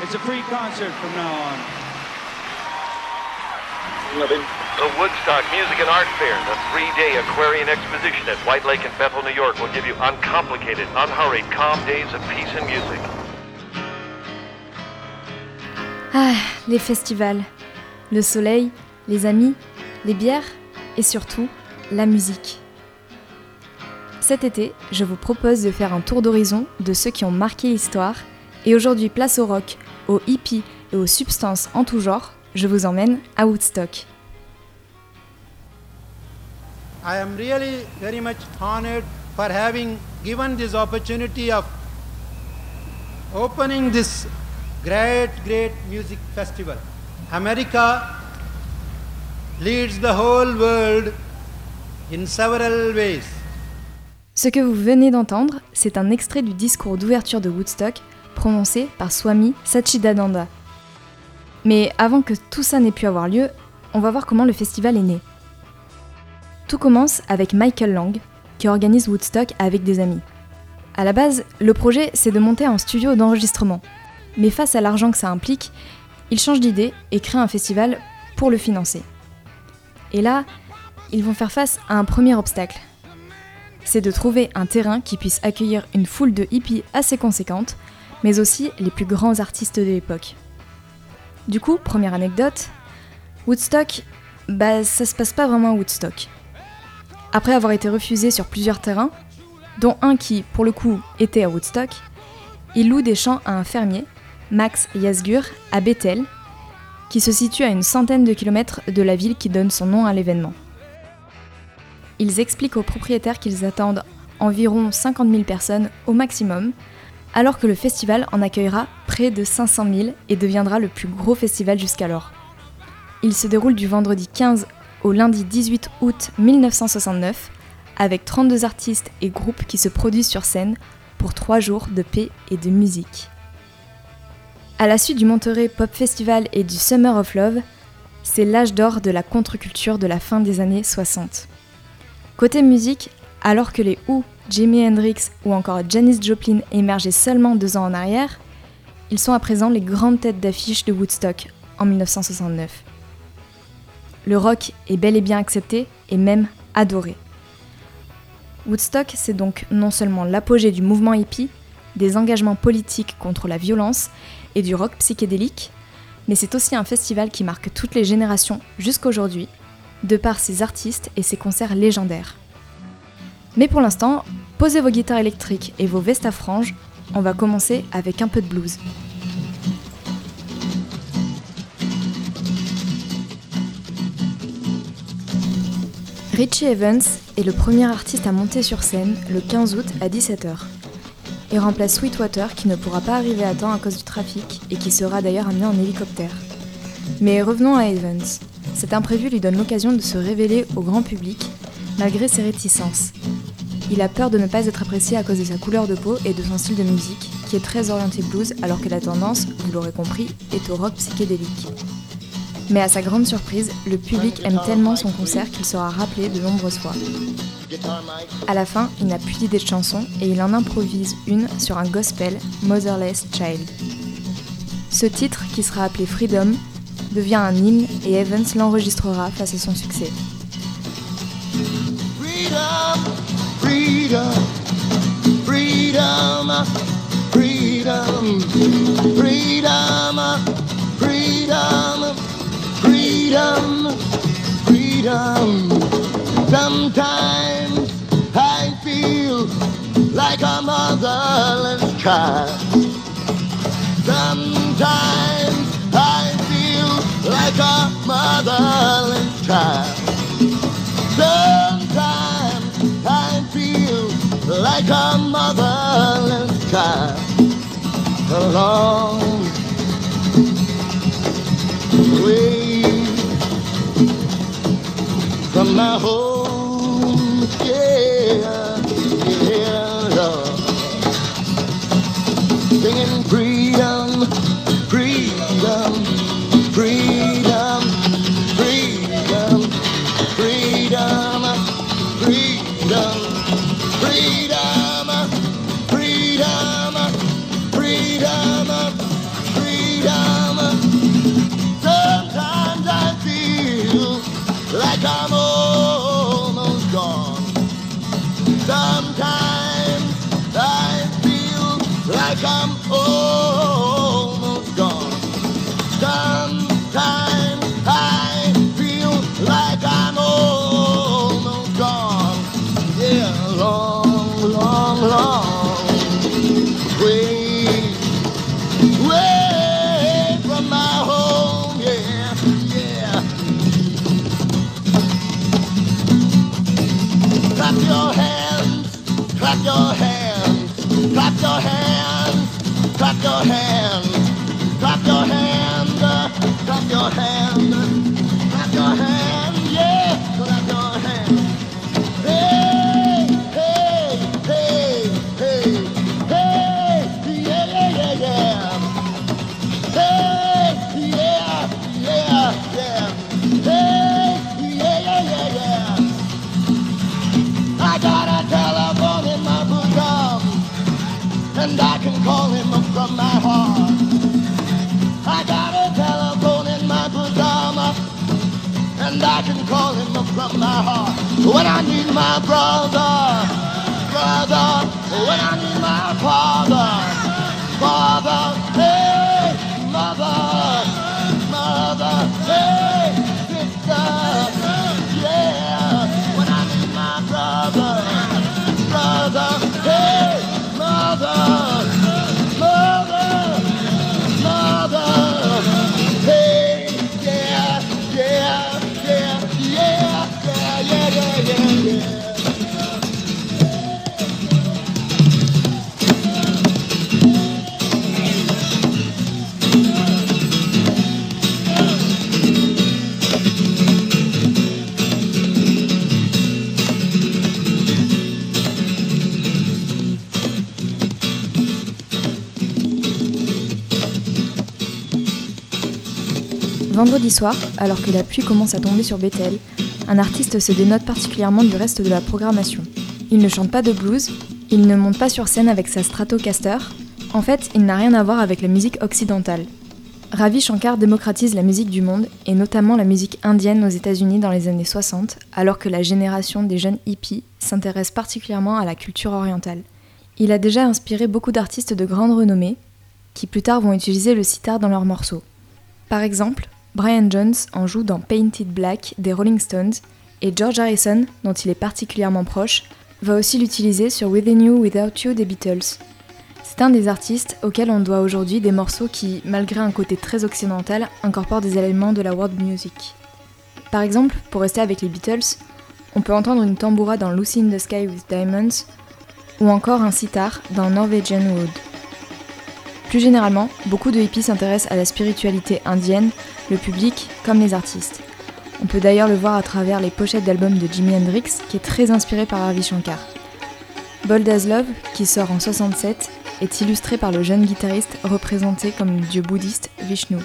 It's a free concert from now on. The Woodstock Music and Art Fair, the three-day Aquarian exposition at White Lake in Bethel, New York, will give you uncomplicated, unhurried, calm days of peace and music. Ah, les festivals, le soleil, les amis, les bières et surtout la musique. Cet été, je vous propose de faire un tour d'horizon de ceux qui ont marqué l'histoire et aujourd'hui place au rock, aux hippies et aux substances en tout genre, je vous emmène à Woodstock. I am really very much honored for having given this opportunity of opening this great, great music festival. America leads the whole world in several ways. Ce que vous venez d'entendre, c'est un extrait du discours d'ouverture de Woodstock prononcé par Swami Satchidananda. Mais avant que tout ça n'ait pu avoir lieu, on va voir comment le festival est né. Tout commence avec Michael Lang, qui organise Woodstock avec des amis. À la base, le projet, c'est de monter un studio d'enregistrement. Mais face à l'argent que ça implique, ils changent d'idée et créent un festival pour le financer. Et là, ils vont faire face à un premier obstacle. C'est de trouver un terrain qui puisse accueillir une foule de hippies assez conséquente, mais aussi les plus grands artistes de l'époque. Du coup, première anecdote, Woodstock, bah ça se passe pas vraiment à Woodstock. Après avoir été refusé sur plusieurs terrains, dont un qui, pour le coup, était à Woodstock, il loue des champs à un fermier, Max Yasgur, à Bethel, qui se situe à une centaine de kilomètres de la ville qui donne son nom à l'événement. Ils expliquent aux propriétaires qu'ils attendent environ 50 000 personnes au maximum, alors que le festival en accueillera près de 500 000 et deviendra le plus gros festival jusqu'alors. Il se déroule du vendredi 15 au lundi 18 août 1969, avec 32 artistes et groupes qui se produisent sur scène pour 3 jours de paix et de musique. À la suite du Monterey Pop Festival et du Summer of Love, c'est l'âge d'or de la contre-culture de la fin des années 60. Côté musique, alors que les Who, Jimi Hendrix ou encore Janis Joplin émergeaient seulement deux ans en arrière, ils sont à présent les grandes têtes d'affiche de Woodstock en 1969. Le rock est bel et bien accepté et même adoré. Woodstock, c'est donc non seulement l'apogée du mouvement hippie, des engagements politiques contre la violence et du rock psychédélique, mais c'est aussi un festival qui marque toutes les générations jusqu'aujourd'hui, de par ses artistes et ses concerts légendaires. Mais pour l'instant, posez vos guitares électriques et vos vestes à franges, on va commencer avec un peu de blues. Richie Evans est le premier artiste à monter sur scène le 15 août à 17h. Il remplace Sweetwater qui ne pourra pas arriver à temps à cause du trafic et qui sera d'ailleurs amené en hélicoptère. Mais revenons à Evans. Cet imprévu lui donne l'occasion de se révéler au grand public malgré ses réticences. Il a peur de ne pas être apprécié à cause de sa couleur de peau et de son style de musique, qui est très orienté blues alors que la tendance, vous l'aurez compris, est au rock psychédélique. Mais à sa grande surprise, le public aime tellement son concert qu'il sera rappelé de nombreuses fois. À la fin, il n'a plus d'idée de chanson et il en improvise une sur un gospel, Motherless Child. Ce titre, qui sera appelé Freedom, devient un hymne et Evans l'enregistrera face à son succès. Freedom, freedom, freedom, freedom, freedom, freedom. Sometimes I feel like a motherless child. Sometimes I feel like a motherless child. Sometimes like a motherless child. Along the way from my home, almost gone. Sometimes I feel like I'm almost gone. Yeah, long, long, long way, way heart. When I need my brother, brother, when I need my father, father, Vendredi soir, alors que la pluie commence à tomber sur Bethel, un artiste se dénote particulièrement du reste de la programmation. Il ne chante pas de blues, il ne monte pas sur scène avec sa Stratocaster, en fait, il n'a rien à voir avec la musique occidentale. Ravi Shankar démocratise la musique du monde, et notamment la musique indienne aux États-Unis dans les années 60, alors que la génération des jeunes hippies s'intéresse particulièrement à la culture orientale. Il a déjà inspiré beaucoup d'artistes de grande renommée, qui plus tard vont utiliser le sitar dans leurs morceaux. Par exemple, Brian Jones en joue dans Painted Black des Rolling Stones, et George Harrison, dont il est particulièrement proche, va aussi l'utiliser sur Within You Without You des Beatles. C'est un des artistes auxquels on doit aujourd'hui des morceaux qui, malgré un côté très occidental, incorporent des éléments de la world music. Par exemple, pour rester avec les Beatles, on peut entendre une tamboura dans Lucy in the Sky with Diamonds, ou encore un sitar dans Norwegian Wood. Plus généralement, beaucoup de hippies s'intéressent à la spiritualité indienne, le public comme les artistes. On peut d'ailleurs le voir à travers les pochettes d'albums de Jimi Hendrix, qui est très inspiré par Ravi Shankar. Bold as Love, qui sort en 67, est illustré par le jeune guitariste représenté comme le dieu bouddhiste Vishnu.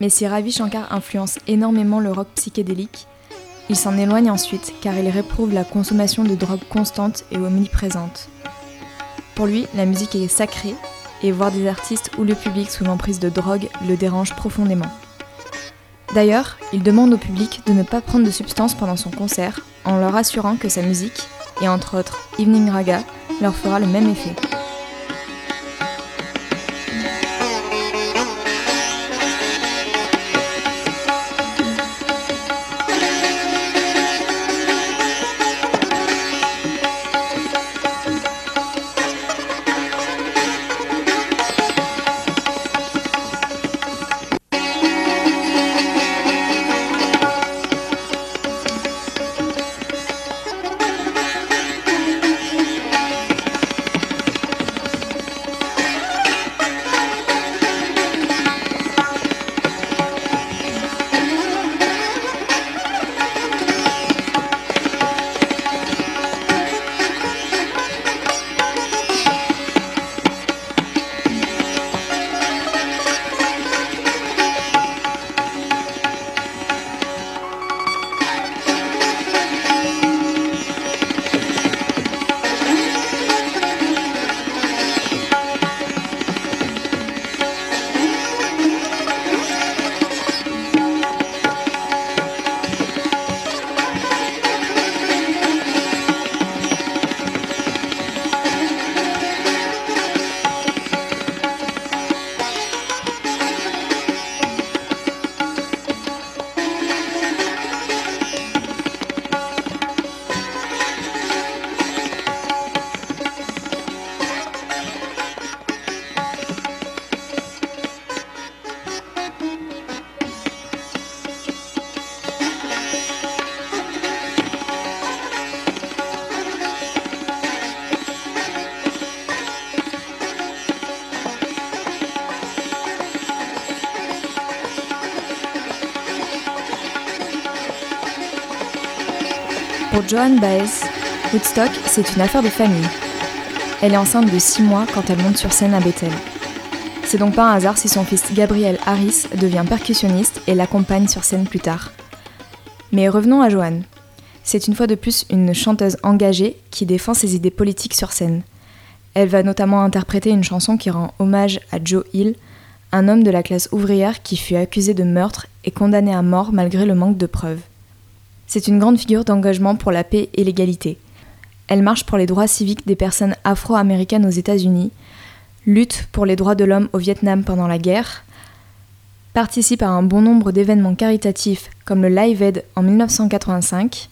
Mais si Ravi Shankar influence énormément le rock psychédélique, il s'en éloigne ensuite car il réprouve la consommation de drogues constantes et omniprésentes. Pour lui, la musique est sacrée et voir des artistes ou le public sous l'emprise de drogue le dérange profondément. D'ailleurs, il demande au public de ne pas prendre de substances pendant son concert, en leur assurant que sa musique, et entre autres Evening Raga, leur fera le même effet. Joan Baez, Woodstock, c'est une affaire de famille. Elle est enceinte de 6 mois quand elle monte sur scène à Bethel. C'est donc pas un hasard si son fils Gabriel Harris devient percussionniste et l'accompagne sur scène plus tard. Mais revenons à Joanne. C'est une fois de plus une chanteuse engagée qui défend ses idées politiques sur scène. Elle va notamment interpréter une chanson qui rend hommage à Joe Hill, un homme de la classe ouvrière qui fut accusé de meurtre et condamné à mort malgré le manque de preuves. C'est une grande figure d'engagement pour la paix et l'égalité. Elle marche pour les droits civiques des personnes afro-américaines aux États-Unis, lutte pour les droits de l'homme au Vietnam pendant la guerre, participe à un bon nombre d'événements caritatifs comme le Live Aid en 1985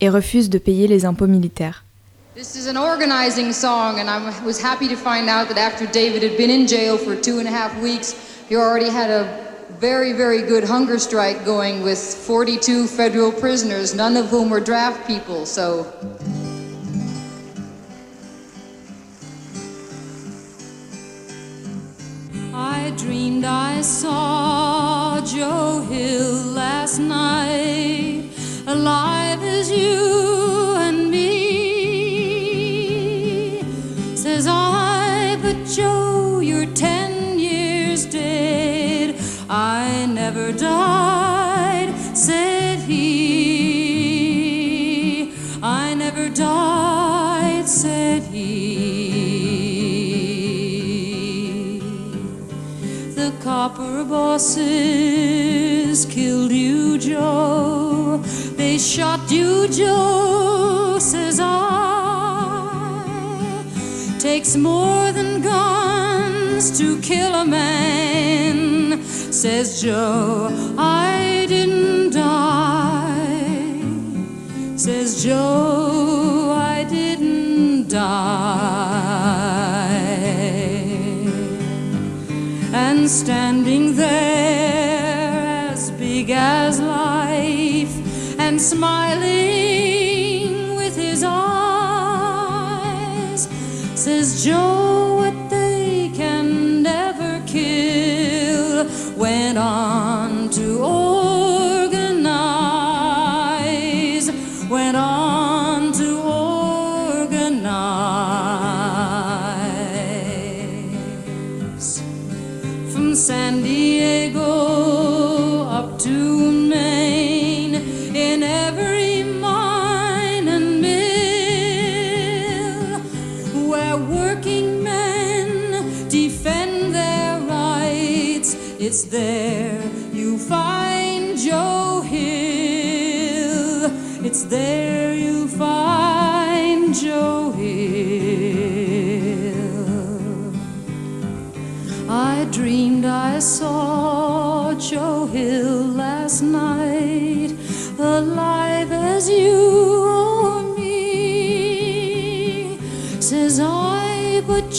et refuse de payer les impôts militaires. This is an organizing song, and I was happy to find out that after David had been in jail for two and a half weeks, he already had a very, very good hunger strike going with 42 federal prisoners, none of whom were draft people, so. I dreamed I saw Joe Hill last night, alive as you and me. Says I, but Joe, you're ten years dead. I never died, said he. I never died, said he. The copper bosses killed you, Joe. They shot you, Joe, says I. Takes more than guns to kill a man, says Joe. I didn't die, says Joe. I didn't die and standing there as big as life and smiling with his eyes says Joe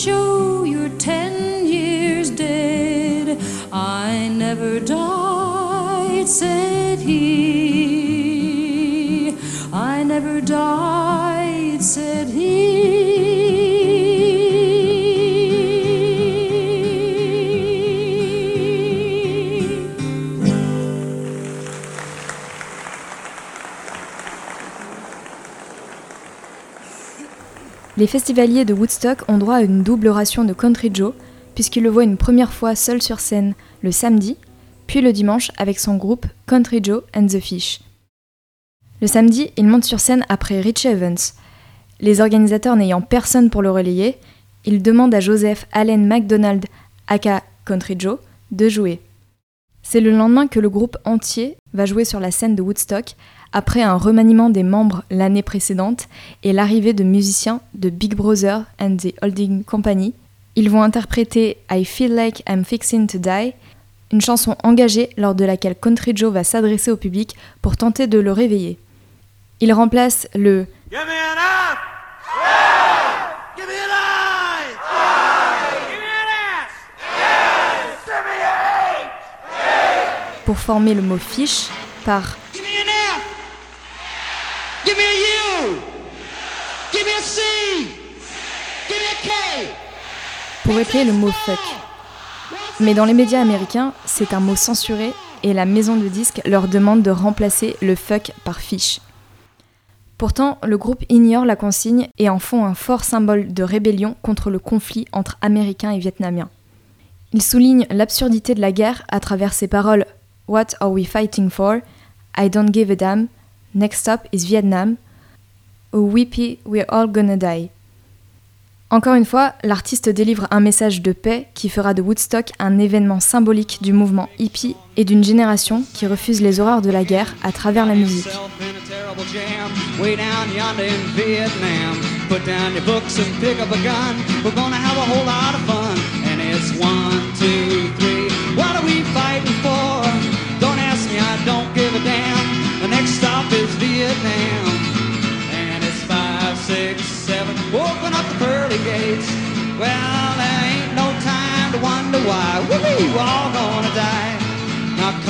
I, Les festivaliers de Woodstock ont droit à une double ration de Country Joe, puisqu'ils le voient une première fois seul sur scène le samedi, puis le dimanche avec son groupe Country Joe and the Fish. Le samedi, il monte sur scène après Rich Evans. Les organisateurs n'ayant personne pour le relayer, ils demandent à Joseph Allen MacDonald, aka Country Joe, de jouer. C'est le lendemain que le groupe entier va jouer sur la scène de Woodstock après un remaniement des membres l'année précédente et l'arrivée de musiciens de Big Brother and the Holding Company. Ils vont interpréter I Feel Like I'm Fixing to Die, une chanson engagée lors de laquelle Country Joe va s'adresser au public pour tenter de le réveiller. Il remplace le Give me an F! Give me an I! Give me an S! Give me an H! pour former le mot fiche par Give me an F. Give me a U. Give me a C. Give me a K. pour épeler le mot fuck. Mais dans les médias américains, c'est un mot censuré et la maison de disques leur demande de remplacer le fuck par fiche. Pourtant, le groupe ignore la consigne et en font un fort symbole de rébellion contre le conflit entre Américains et Vietnamiens. Il souligne l'absurdité de la guerre à travers ses paroles What are we fighting for? I don't give a damn. Next stop is Vietnam. Oh weepy, we're all gonna die. Encore une fois, l'artiste délivre un message de paix qui fera de Woodstock un événement symbolique du mouvement hippie et d'une génération qui refuse les horreurs de la guerre à travers la musique.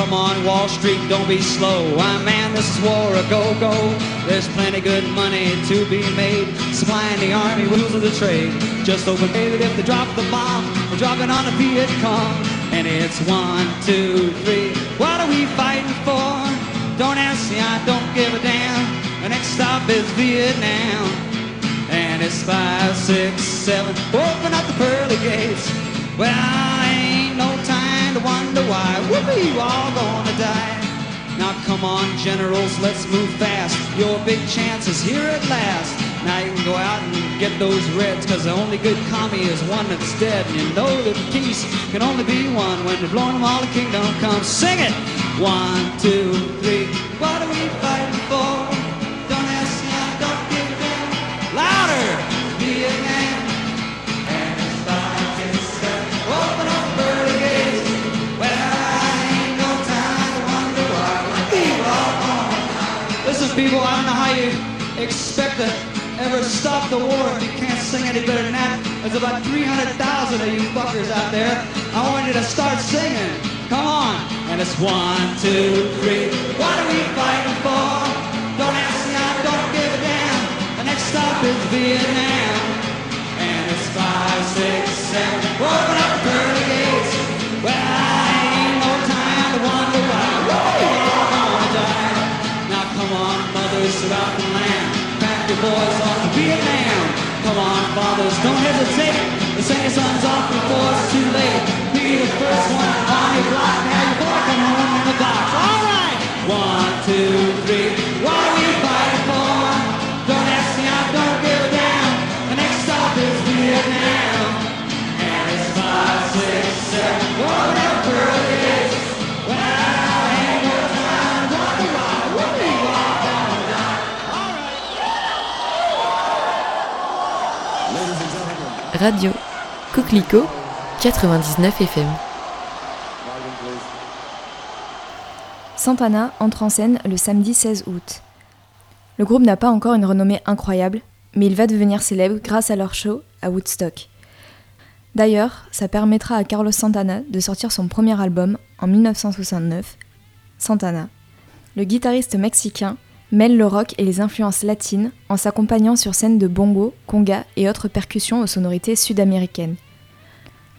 Come on, Wall Street, don't be slow. Why, man, this is war a go-go. There's plenty good money to be made. Supplying the army wheels of the trade. Just open it if they drop the bomb. We're dropping on the Viet Cong. And it's one, two, three. What are we fighting for? Don't ask me, I don't give a damn. The next stop is Vietnam. And it's five, six, seven. Open up the pearly gates. Well, why. Whoopee, we're all gonna die. Now come on, generals, let's move fast. Your big chance is here at last. Now you can go out and get those reds, cause the only good commie is one that's dead. And you know that peace can only be one when you're blowing them all the kingdom come. Sing it! One, two, three. What are we fighting for? People, I don't know how you expect to ever stop the war if you can't sing any better than that. There's about 300,000 of you fuckers out there. I want you to start singing. Come on. And it's one, two, three. What are we fighting for? Don't ask me, I don't give a damn. The next stop is Vietnam. And it's five, six, seven. Open mothers throughout the land. Pack your boys off to Vietnam. Come on, fathers, don't hesitate. The your sons off before it's too late. Be the first one on your block. Have your boy come home in the box. All right. One, two, three. What are we Radio Coquelicot 99 FM. Santana entre en scène le samedi 16 août. Le groupe n'a pas encore une renommée incroyable, mais il va devenir célèbre grâce à leur show à Woodstock. D'ailleurs, ça permettra à Carlos Santana de sortir son premier album en 1969, Santana. Le guitariste mexicain mêle le rock et les influences latines en s'accompagnant sur scène de bongo, conga et autres percussions aux sonorités sud-américaines.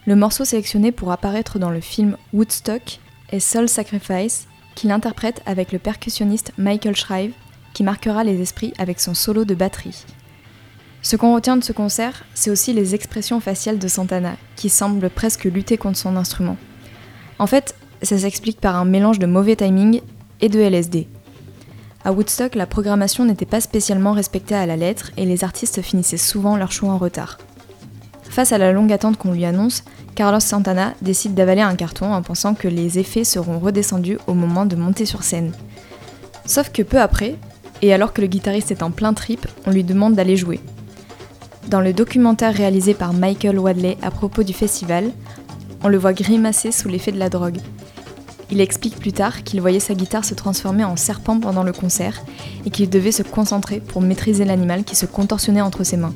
Le morceau sélectionné pour apparaître dans le film Woodstock est Soul Sacrifice, qu'il interprète avec le percussionniste Michael Shrive, qui marquera les esprits avec son solo de batterie. Ce qu'on retient de ce concert, c'est aussi les expressions faciales de Santana, qui semble presque lutter contre son instrument. En fait, ça s'explique par un mélange de mauvais timing et de LSD. À Woodstock, la programmation n'était pas spécialement respectée à la lettre et les artistes finissaient souvent leur show en retard. Face à la longue attente qu'on lui annonce, Carlos Santana décide d'avaler un carton en pensant que les effets seront redescendus au moment de monter sur scène. Sauf que peu après, et alors que le guitariste est en plein trip, on lui demande d'aller jouer. Dans le documentaire réalisé par Michael Wadley à propos du festival, on le voit grimacer sous l'effet de la drogue. Il explique plus tard qu'il voyait sa guitare se transformer en serpent pendant le concert et qu'il devait se concentrer pour maîtriser l'animal qui se contorsionnait entre ses mains.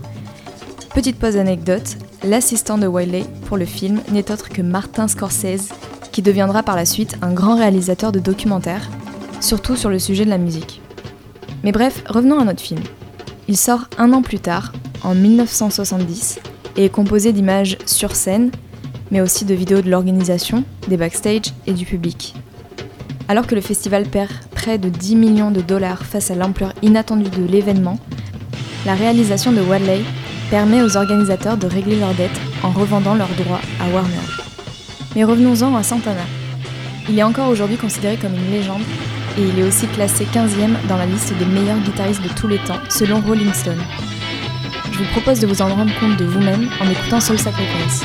Petite pause anecdote, l'assistant de Wiley pour le film n'est autre que Martin Scorsese, qui deviendra par la suite un grand réalisateur de documentaires, surtout sur le sujet de la musique. Mais bref, revenons à notre film. Il sort un an plus tard, en 1970, et est composé d'images sur scène, mais aussi de vidéos de l'organisation, des backstage et du public. Alors que le festival perd près de 10 millions de dollars face à l'ampleur inattendue de l'événement, la réalisation de Wadley permet aux organisateurs de régler leurs dettes en revendant leurs droits à Warner. Mais revenons-en à Santana. Il est encore aujourd'hui considéré comme une légende et il est aussi classé 15e dans la liste des meilleurs guitaristes de tous les temps selon Rolling Stone. Je vous propose de vous en rendre compte de vous-même en écoutant Soul Sacrifice.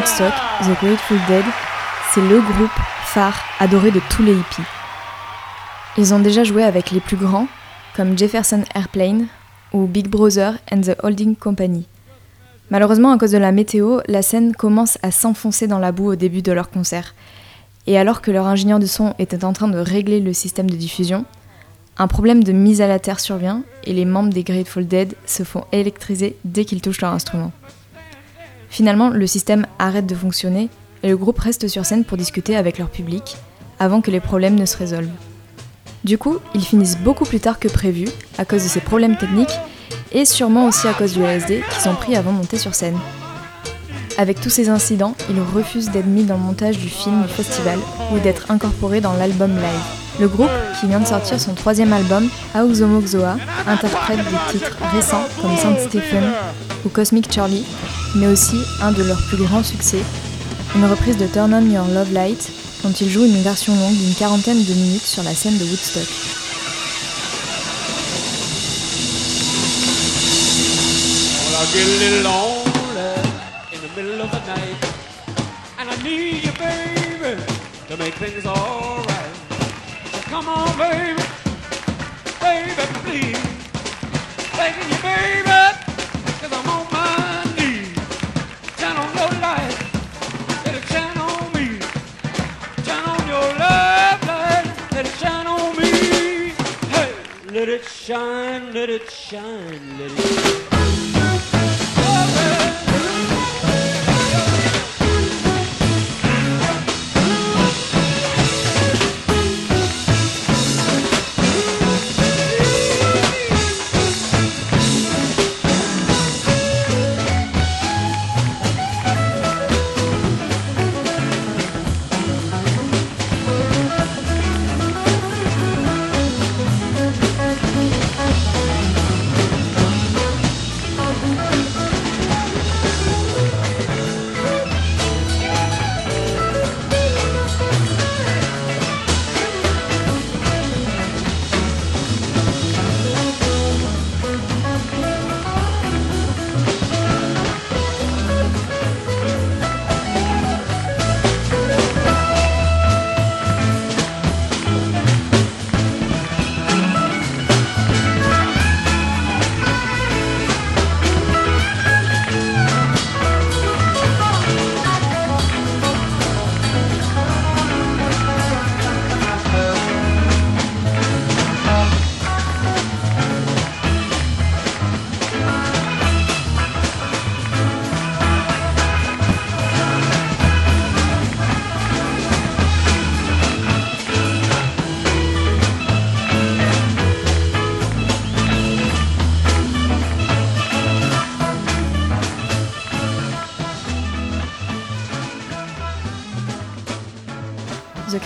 Woodstock, The Grateful Dead, c'est le groupe phare adoré de tous les hippies. Ils ont déjà joué avec les plus grands, comme Jefferson Airplane ou Big Brother and the Holding Company. Malheureusement, à cause de la météo, la scène commence à s'enfoncer dans la boue au début de leur concert. Et alors que leur ingénieur de son était en train de régler le système de diffusion, un problème de mise à la terre survient et les membres des Grateful Dead se font électriser dès qu'ils touchent leur instrument. Finalement, le système arrête de fonctionner et le groupe reste sur scène pour discuter avec leur public avant que les problèmes ne se résolvent. Du coup, ils finissent beaucoup plus tard que prévu à cause de ces problèmes techniques et sûrement aussi à cause du LSD qu'ils ont pris avant de monter sur scène. Avec tous ces incidents, ils refusent d'être mis dans le montage du film du festival ou d'être incorporés dans l'album live. Le groupe, qui vient de sortir son troisième album, Aozomoxoa, interprète des titres récents comme Saint Stephen ou Cosmic Charlie, mais aussi un de leurs plus grands succès, une reprise de Turn On Your Love Light, dont ils jouent une version longue d'une quarantaine de minutes sur la scène de Woodstock. Middle of the night, and I need you, baby, to make things alright. So come on, baby, baby, please, begging you, baby, cause I'm on my knees. Turn on your light, let it shine on me. Turn on your love light, let it shine on me. Hey, let it shine, let it shine, let it shine.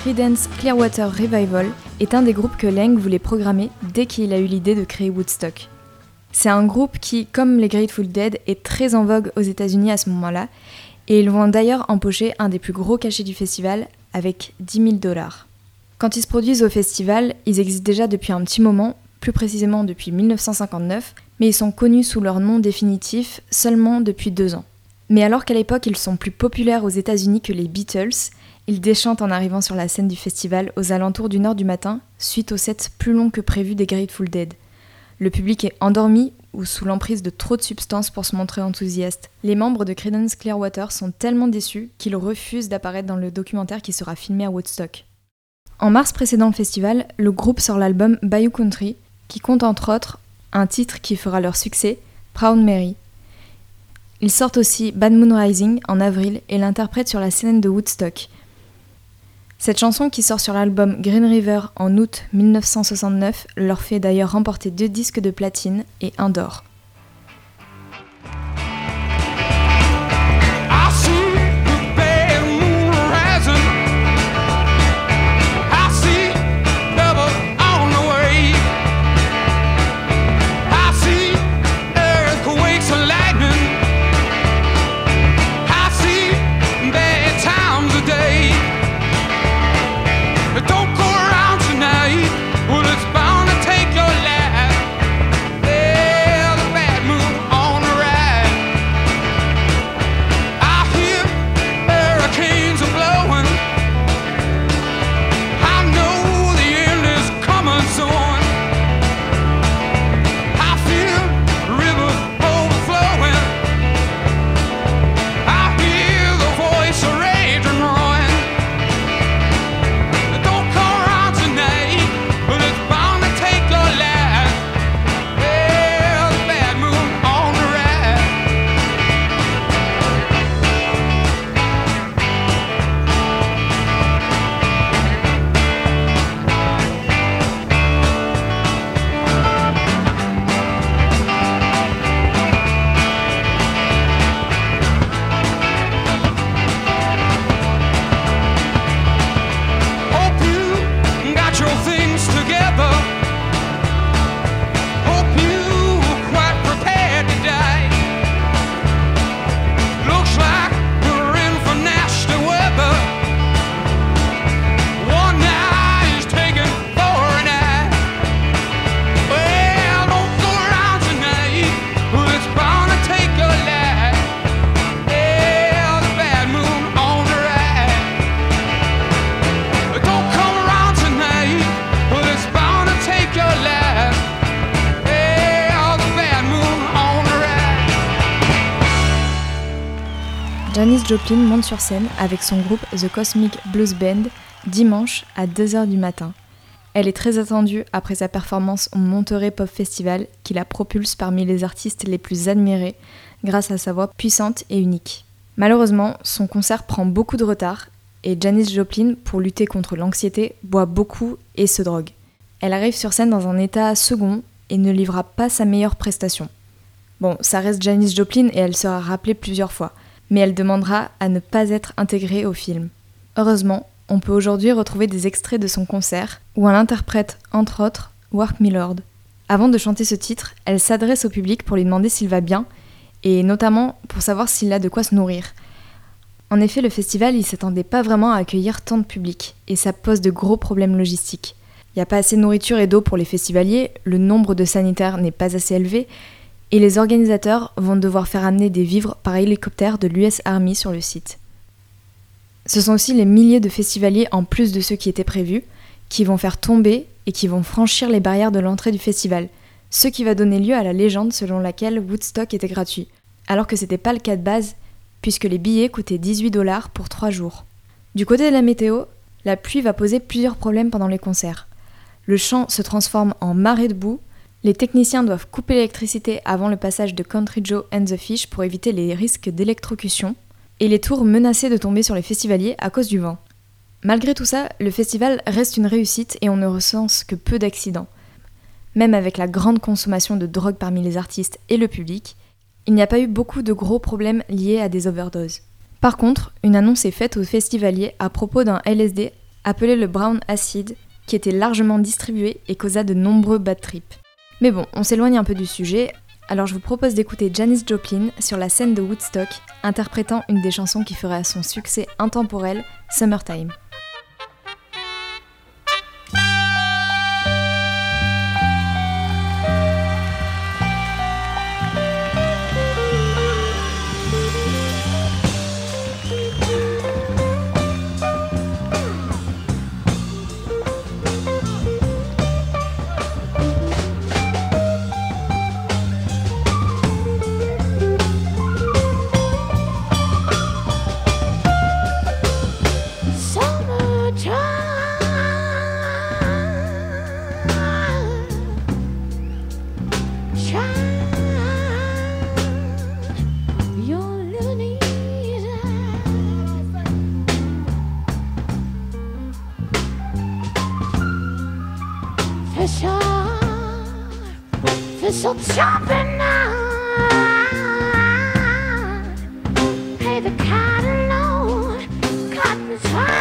Creedence Clearwater Revival est un des groupes que Lang voulait programmer dès qu'il a eu l'idée de créer Woodstock. C'est un groupe qui, comme les Grateful Dead, est très en vogue aux États-Unis à ce moment-là, et ils vont d'ailleurs empocher un des plus gros cachets du festival avec 10 000 dollars. Quand ils se produisent au festival, ils existent déjà depuis un petit moment, plus précisément depuis 1959, mais ils sont connus sous leur nom définitif seulement depuis deux ans. Mais alors qu'à l'époque ils sont plus populaires aux États-Unis que les Beatles, ils déchantent en arrivant sur la scène du festival aux alentours d'une heure du matin, suite au set plus long que prévu des Grateful Dead. Le public est endormi ou sous l'emprise de trop de substances pour se montrer enthousiaste. Les membres de Creedence Clearwater sont tellement déçus qu'ils refusent d'apparaître dans le documentaire qui sera filmé à Woodstock. En mars précédent le festival, le groupe sort l'album Bayou Country, qui compte entre autres un titre qui fera leur succès, Proud Mary. Ils sortent aussi Bad Moon Rising en avril et l'interprètent sur la scène de Woodstock. Cette chanson qui sort sur l'album Green River en août 1969 leur fait d'ailleurs remporter deux disques de platine et un d'or. Joplin monte sur scène avec son groupe The Cosmic Blues Band dimanche à 2h du matin. Elle est très attendue après sa performance au Monterey Pop Festival qui la propulse parmi les artistes les plus admirés grâce à sa voix puissante et unique. Malheureusement, son concert prend beaucoup de retard et Janis Joplin, pour lutter contre l'anxiété, boit beaucoup et se drogue. Elle arrive sur scène dans un état second et ne livra pas sa meilleure prestation. Bon, ça reste Janis Joplin et elle sera rappelée plusieurs fois, mais elle demandera à ne pas être intégrée au film. Heureusement, on peut aujourd'hui retrouver des extraits de son concert où elle interprète, entre autres, Work Me Lord. Avant de chanter ce titre, elle s'adresse au public pour lui demander s'il va bien, et notamment pour savoir s'il a de quoi se nourrir. En effet, le festival, il s'attendait pas vraiment à accueillir tant de public, et ça pose de gros problèmes logistiques. Il n'y a pas assez de nourriture et d'eau pour les festivaliers, le nombre de sanitaires n'est pas assez élevé, et les organisateurs vont devoir faire amener des vivres par hélicoptère de l'US Army sur le site. Ce sont aussi les milliers de festivaliers, en plus de ceux qui étaient prévus, qui vont faire tomber et qui vont franchir les barrières de l'entrée du festival, ce qui va donner lieu à la légende selon laquelle Woodstock était gratuit, alors que c'était pas le cas de base, puisque les billets coûtaient 18 dollars pour 3 jours. Du côté de la météo, la pluie va poser plusieurs problèmes pendant les concerts. Le champ se transforme en marée de boue, les techniciens doivent couper l'électricité avant le passage de Country Joe and the Fish pour éviter les risques d'électrocution, et les tours menaçaient de tomber sur les festivaliers à cause du vent. Malgré tout ça, le festival reste une réussite et on ne recense que peu d'accidents. Même avec la grande consommation de drogue parmi les artistes et le public, il n'y a pas eu beaucoup de gros problèmes liés à des overdoses. Par contre, une annonce est faite aux festivaliers à propos d'un LSD appelé le brown acid, qui était largement distribué et causa de nombreux bad trips. Mais bon, on s'éloigne un peu du sujet, alors je vous propose d'écouter Janis Joplin sur la scène de Woodstock, interprétant une des chansons qui fera son succès intemporel, Summertime. fish are, fish are now. Hey, the cotton on, cotton's high.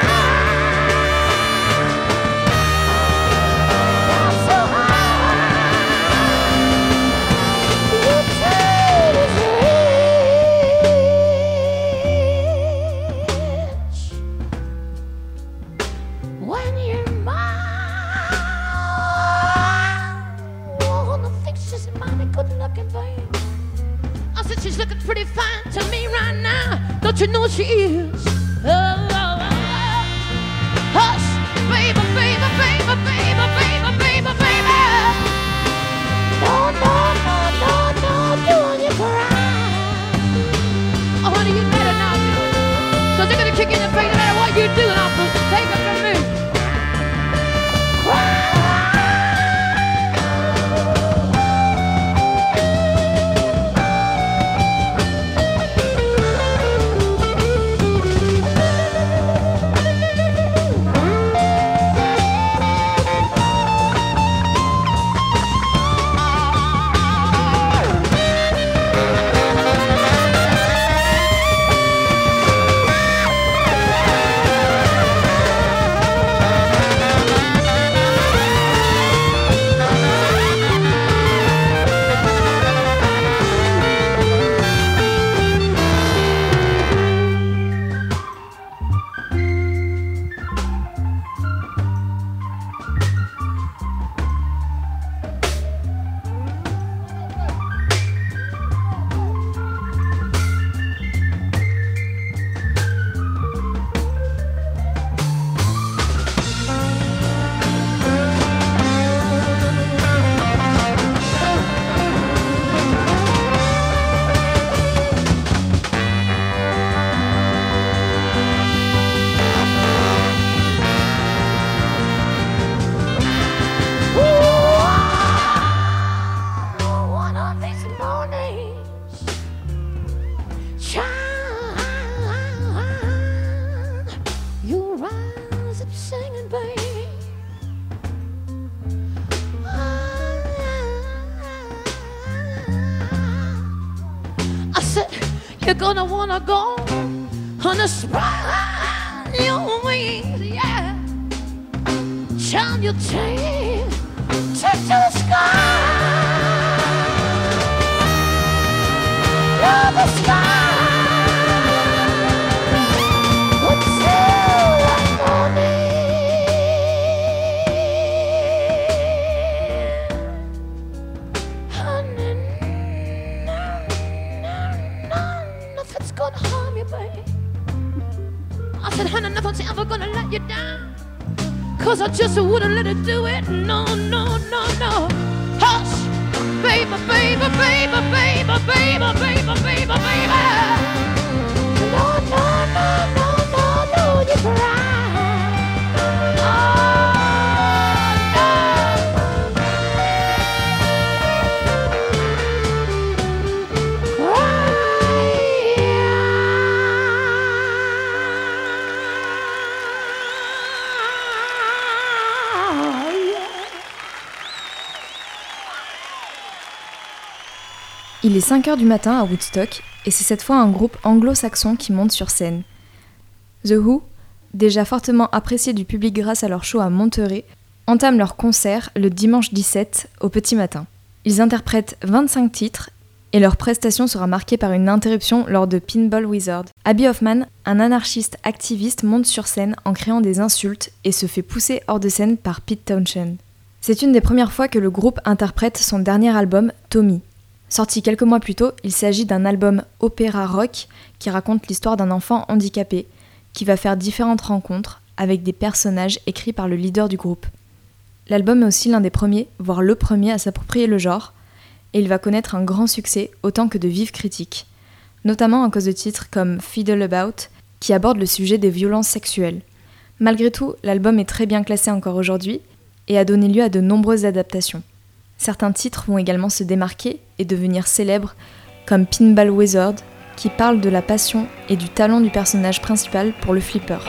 Don't you know she is? Oh, oh, oh. Hush, baby, baby, baby, baby, baby, baby, baby. No, no, no, no, no, doing you cry. Oh, honey, you better not. Cause they're gonna kick in the face no matter what you do, Il est 5h du matin à Woodstock et c'est cette fois un groupe anglo-saxon qui monte sur scène. The Who, déjà fortement appréciés du public grâce à leur show à Monterey, entament leur concert le dimanche 17 au petit matin. Ils interprètent 25 titres et leur prestation sera marquée par une interruption lors de Pinball Wizard. Abby Hoffman, un anarchiste activiste, monte sur scène en créant des insultes et se fait pousser hors de scène par Pete Townshend. C'est une des premières fois que le groupe interprète son dernier album, Tommy. Sorti quelques mois plus tôt, il s'agit d'un album opéra rock qui raconte l'histoire d'un enfant handicapé qui va faire différentes rencontres avec des personnages écrits par le leader du groupe. L'album est aussi l'un des premiers, voire le premier à s'approprier le genre, et il va connaître un grand succès autant que de vives critiques, notamment à cause de titres comme Fiddle About, qui aborde le sujet des violences sexuelles. Malgré tout, l'album est très bien classé encore aujourd'hui et a donné lieu à de nombreuses adaptations. Certains titres vont également se démarquer et devenir célèbres, comme Pinball Wizard, qui parle de la passion et du talent du personnage principal pour le flipper.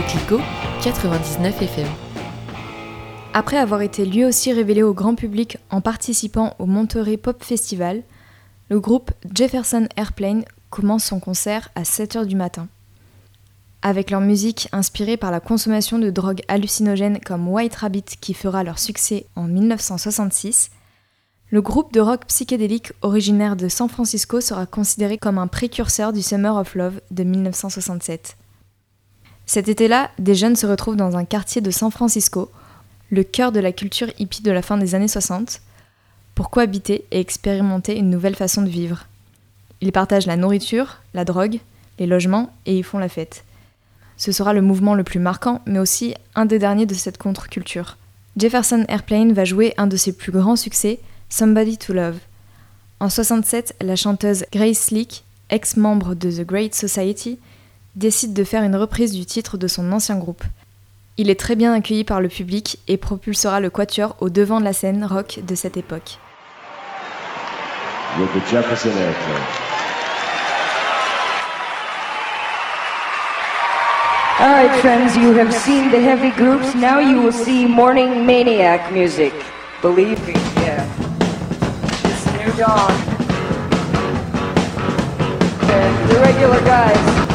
Radio Coquelicot 99 FM. Après avoir été lui aussi révélé au grand public en participant au Monterey Pop Festival, le groupe Jefferson Airplane commence son concert à 7h du matin. Avec leur musique inspirée par la consommation de drogues hallucinogènes comme White Rabbit qui fera leur succès en 1966, le groupe de rock psychédélique originaire de San Francisco sera considéré comme un précurseur du Summer of Love de 1967. Cet été-là, des jeunes se retrouvent dans un quartier de San Francisco, le cœur de la culture hippie de la fin des années 60, pour cohabiter et expérimenter une nouvelle façon de vivre? Ils partagent la nourriture, la drogue, les logements et y font la fête. Ce sera le mouvement le plus marquant, mais aussi un des derniers de cette contre-culture. Jefferson Airplane va jouer un de ses plus grands succès, Somebody to Love. En 67, la chanteuse Grace Slick, ex-membre de The Great Society, décide de faire une reprise du titre de son ancien groupe. Il est très bien accueilli par le public et propulsera le quatuor au devant de la scène rock de cette époque. with the Jefferson Airplane. All right, friends, you have seen the heavy groups. Now you will see morning maniac music. Believe me, yeah. It's new dawn. the, the regular guys.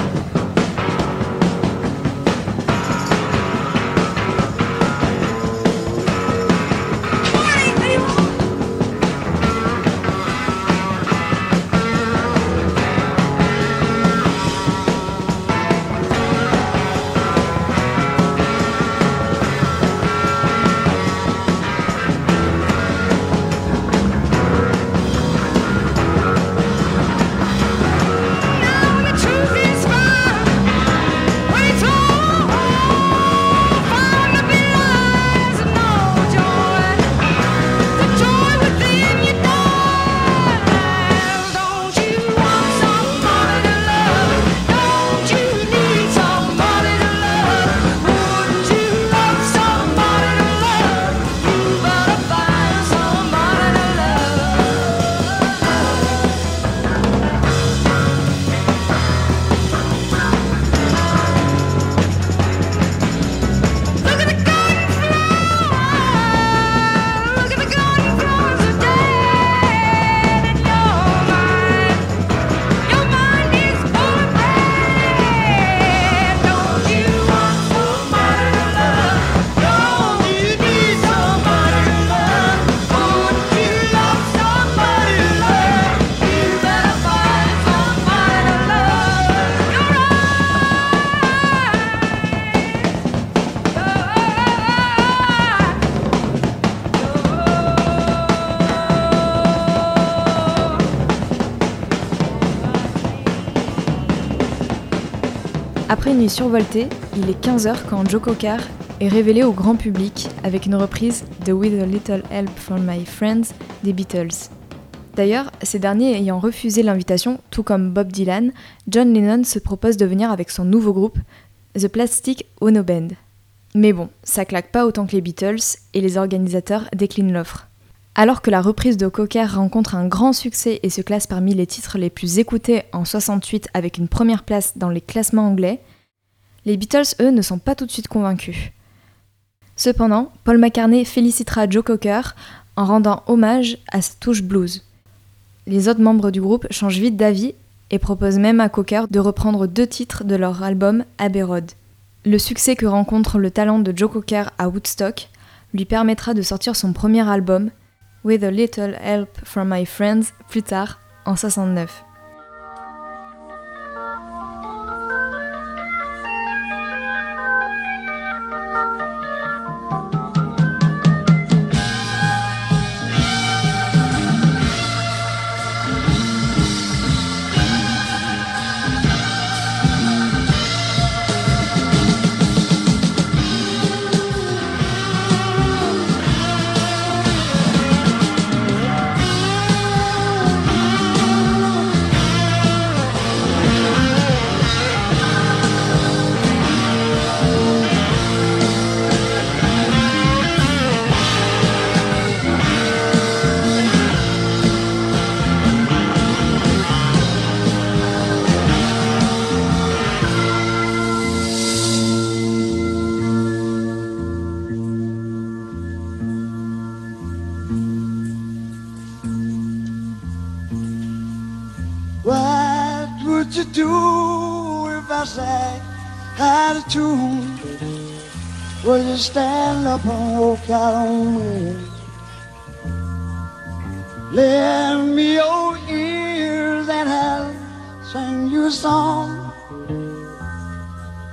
Après une nuit survoltée, il est 15h quand Joe Cocker est révélé au grand public avec une reprise de With a Little Help from My Friends des Beatles. D'ailleurs, ces derniers ayant refusé l'invitation, tout comme Bob Dylan, John Lennon se propose de venir avec son nouveau groupe, The Plastic Ono Band. Mais bon, ça claque pas autant que les Beatles et les organisateurs déclinent l'offre. Alors que la reprise de Cocker rencontre un grand succès et se classe parmi les titres les plus écoutés en 68 avec une première place dans les classements anglais, les Beatles, eux, ne sont pas tout de suite convaincus. Cependant, Paul McCartney félicitera Joe Cocker en rendant hommage à sa touche blues. Les autres membres du groupe changent vite d'avis et proposent même à Cocker de reprendre deux titres de leur album Abbey Road. Le succès que rencontre le talent de Joe Cocker à Woodstock lui permettra de sortir son premier album, With a Little Help from My Friends, plus tard, en 69. Stand up and walk out on me? Lend me your ears and I'll sing you a song.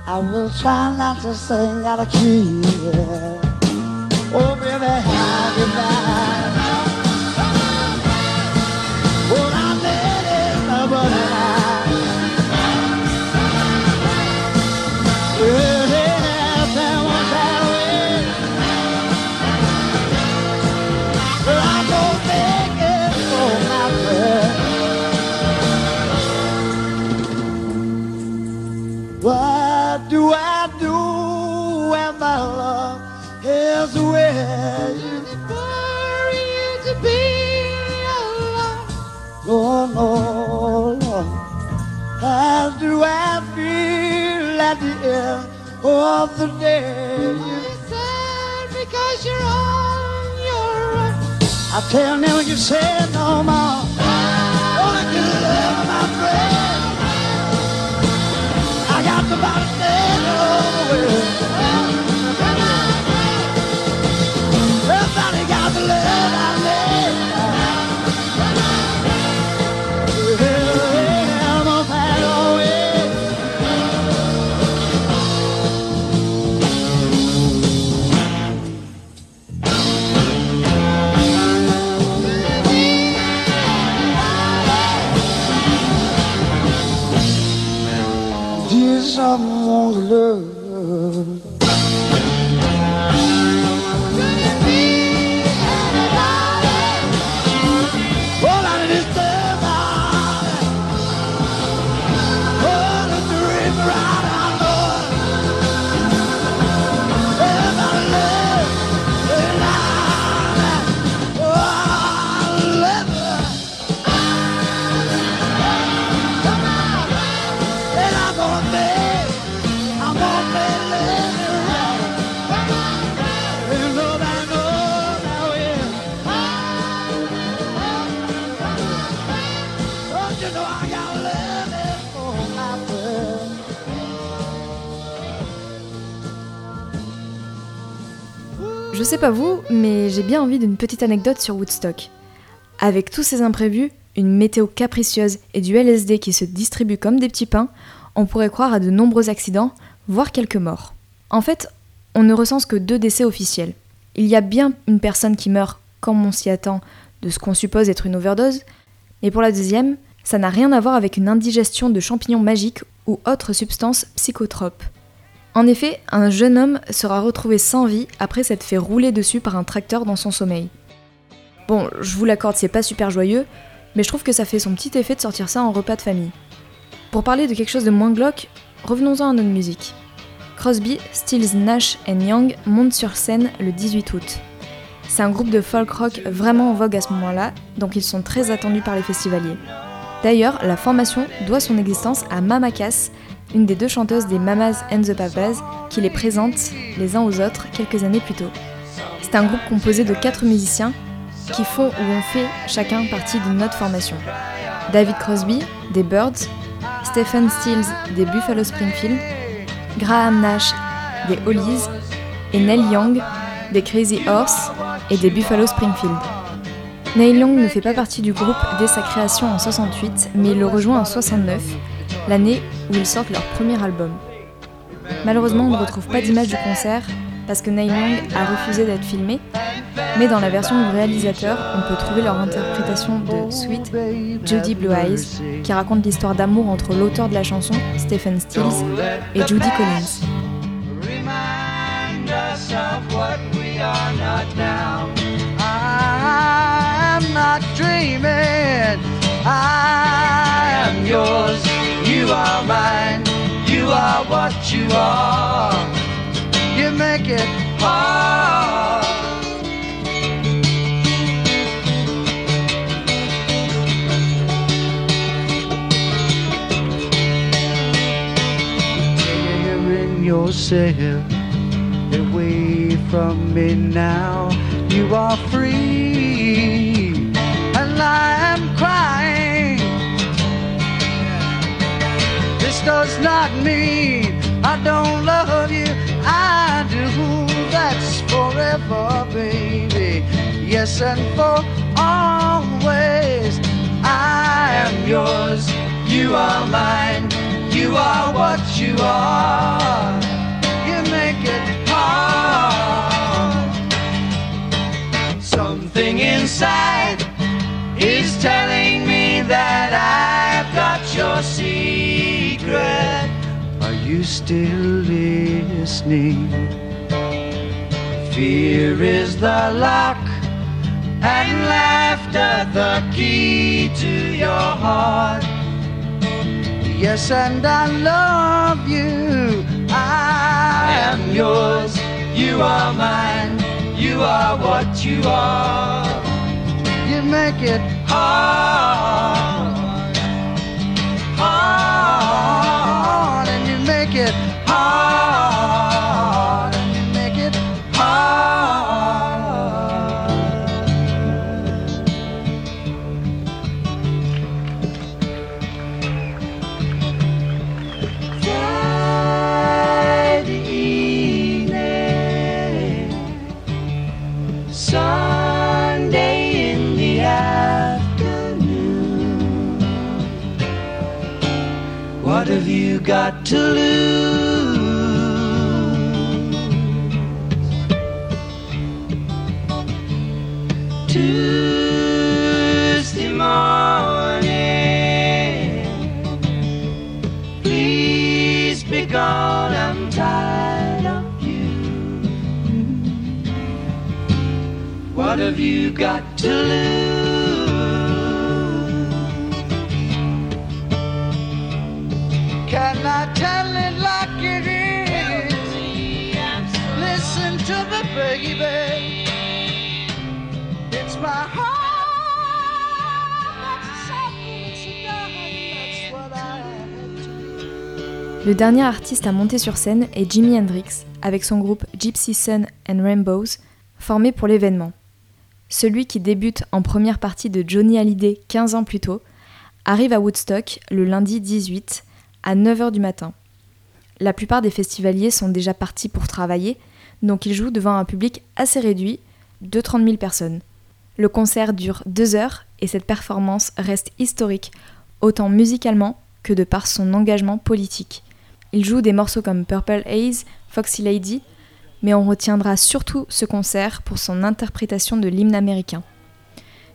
I will try not to sing out of key. Oh, baby, how you of the day You're sad because you're on your own. I tell them you said no more. Only good love, my friend. I got the bottom dead over. Pas vous, mais j'ai bien envie d'une petite anecdote sur Woodstock. Avec tous ces imprévus, une météo capricieuse et du LSD qui se distribuent comme des petits pains, on pourrait croire à de nombreux accidents, voire quelques morts. En fait, on ne recense que deux décès officiels. Il y a bien une personne qui meurt, comme on s'y attend, de ce qu'on suppose être une overdose, mais pour la deuxième, ça n'a rien à voir avec une indigestion de champignons magiques ou autres substances psychotropes. En effet, un jeune homme sera retrouvé sans vie après s'être fait rouler dessus par un tracteur dans son sommeil. Bon, je vous l'accorde, c'est pas super joyeux, mais je trouve que ça fait son petit effet de sortir ça en repas de famille. Pour parler de quelque chose de moins glauque, revenons-en à notre musique. Crosby, Stills, Nash Young montent sur scène le 18 août. C'est un groupe de folk rock vraiment en vogue à ce moment-là, donc ils sont très attendus par les festivaliers. D'ailleurs, la formation doit son existence à Mama Cass, une des deux chanteuses des Mamas and the Papas, qui les présente les uns aux autres quelques années plus tôt. C'est un groupe composé de quatre musiciens qui font ou ont fait chacun partie d'une autre formation. David Crosby, des Birds, Stephen Stills, des Buffalo Springfield, Graham Nash, des Hollies, et Neil Young, des Crazy Horse et des Buffalo Springfield. Neil Young ne fait pas partie du groupe dès sa création en 68, mais il le rejoint en 69, l'année où ils sortent leur premier album. Malheureusement, on ne retrouve pas d'image du concert parce que Neil a refusé d'être filmé, mais dans la version du réalisateur, on peut trouver leur interprétation de Sweet Judy Blue Eyes, qui raconte l'histoire d'amour entre l'auteur de la chanson, Stephen Stills, et Judy Collins. I am yours. You are mine. You are what you are. You make it hard. Tearing yourself away from me now. You are free, does not mean I don't love you. I do. That's forever, baby. Yes, and for always. I am yours. You are mine. You are what you are. You make it hard. Something inside is telling me that I've got your Are you still listening? Fear is the lock and laughter the key to your heart. Yes, and I love you. I am yours. You are mine. You are what you are. You make it. Hard. And got to lose? Tuesday morning. Please be gone, I'm tired of you. What have you got to lose? Le dernier artiste à monter sur scène est Jimi Hendrix, avec son groupe Gypsy Sun and Rainbows, formé pour l'événement. Celui qui débute en première partie de Johnny Hallyday 15 ans plus tôt, arrive à Woodstock le lundi 18 à 9h du matin. La plupart des festivaliers sont déjà partis pour travailler, donc il joue devant un public assez réduit, de 30 000 personnes. Le concert dure deux heures et cette performance reste historique, autant musicalement que de par son engagement politique. Il joue des morceaux comme Purple Haze, Foxy Lady, mais on retiendra surtout ce concert pour son interprétation de l'hymne américain.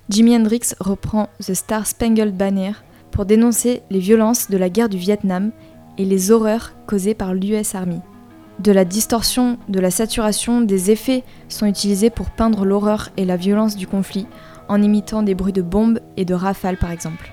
Jimi Hendrix reprend The Star Spangled Banner pour dénoncer les violences de la guerre du Vietnam et les horreurs causées par l'US Army. De la distorsion, de la saturation, des effets sont utilisés pour peindre l'horreur et la violence du conflit, en imitant des bruits de bombes et de rafales par exemple.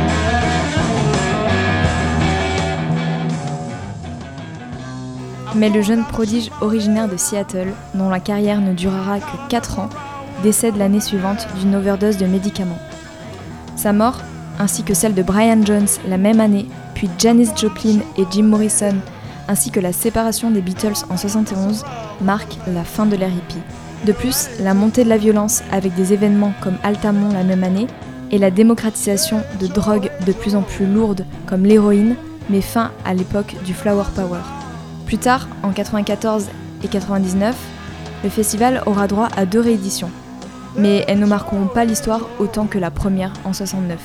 Mais le jeune prodige originaire de Seattle, dont la carrière ne durera que 4 ans, décède l'année suivante d'une overdose de médicaments. Sa mort, ainsi que celle de Brian Jones la même année, puis Janis Joplin et Jim Morrison, ainsi que la séparation des Beatles en 71, marque la fin de l'ère hippie. De plus, la montée de la violence avec des événements comme Altamont la même année et la démocratisation de drogues de plus en plus lourdes comme l'héroïne met fin à l'époque du Flower Power. Plus tard, en 94 et 99, le festival aura droit à deux rééditions. Mais elles ne marqueront pas l'histoire autant que la première en 69.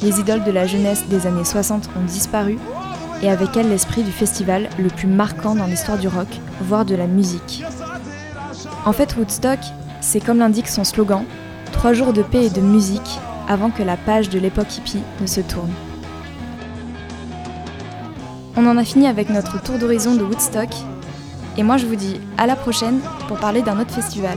Les idoles de la jeunesse des années 60 ont disparu, et avec elles l'esprit du festival le plus marquant dans l'histoire du rock, voire de la musique. En fait, Woodstock, c'est comme l'indique son slogan, trois jours de paix et de musique avant que la page de l'époque hippie ne se tourne. On en a fini avec notre tour d'horizon de Woodstock, et moi je vous dis à la prochaine pour parler d'un autre festival.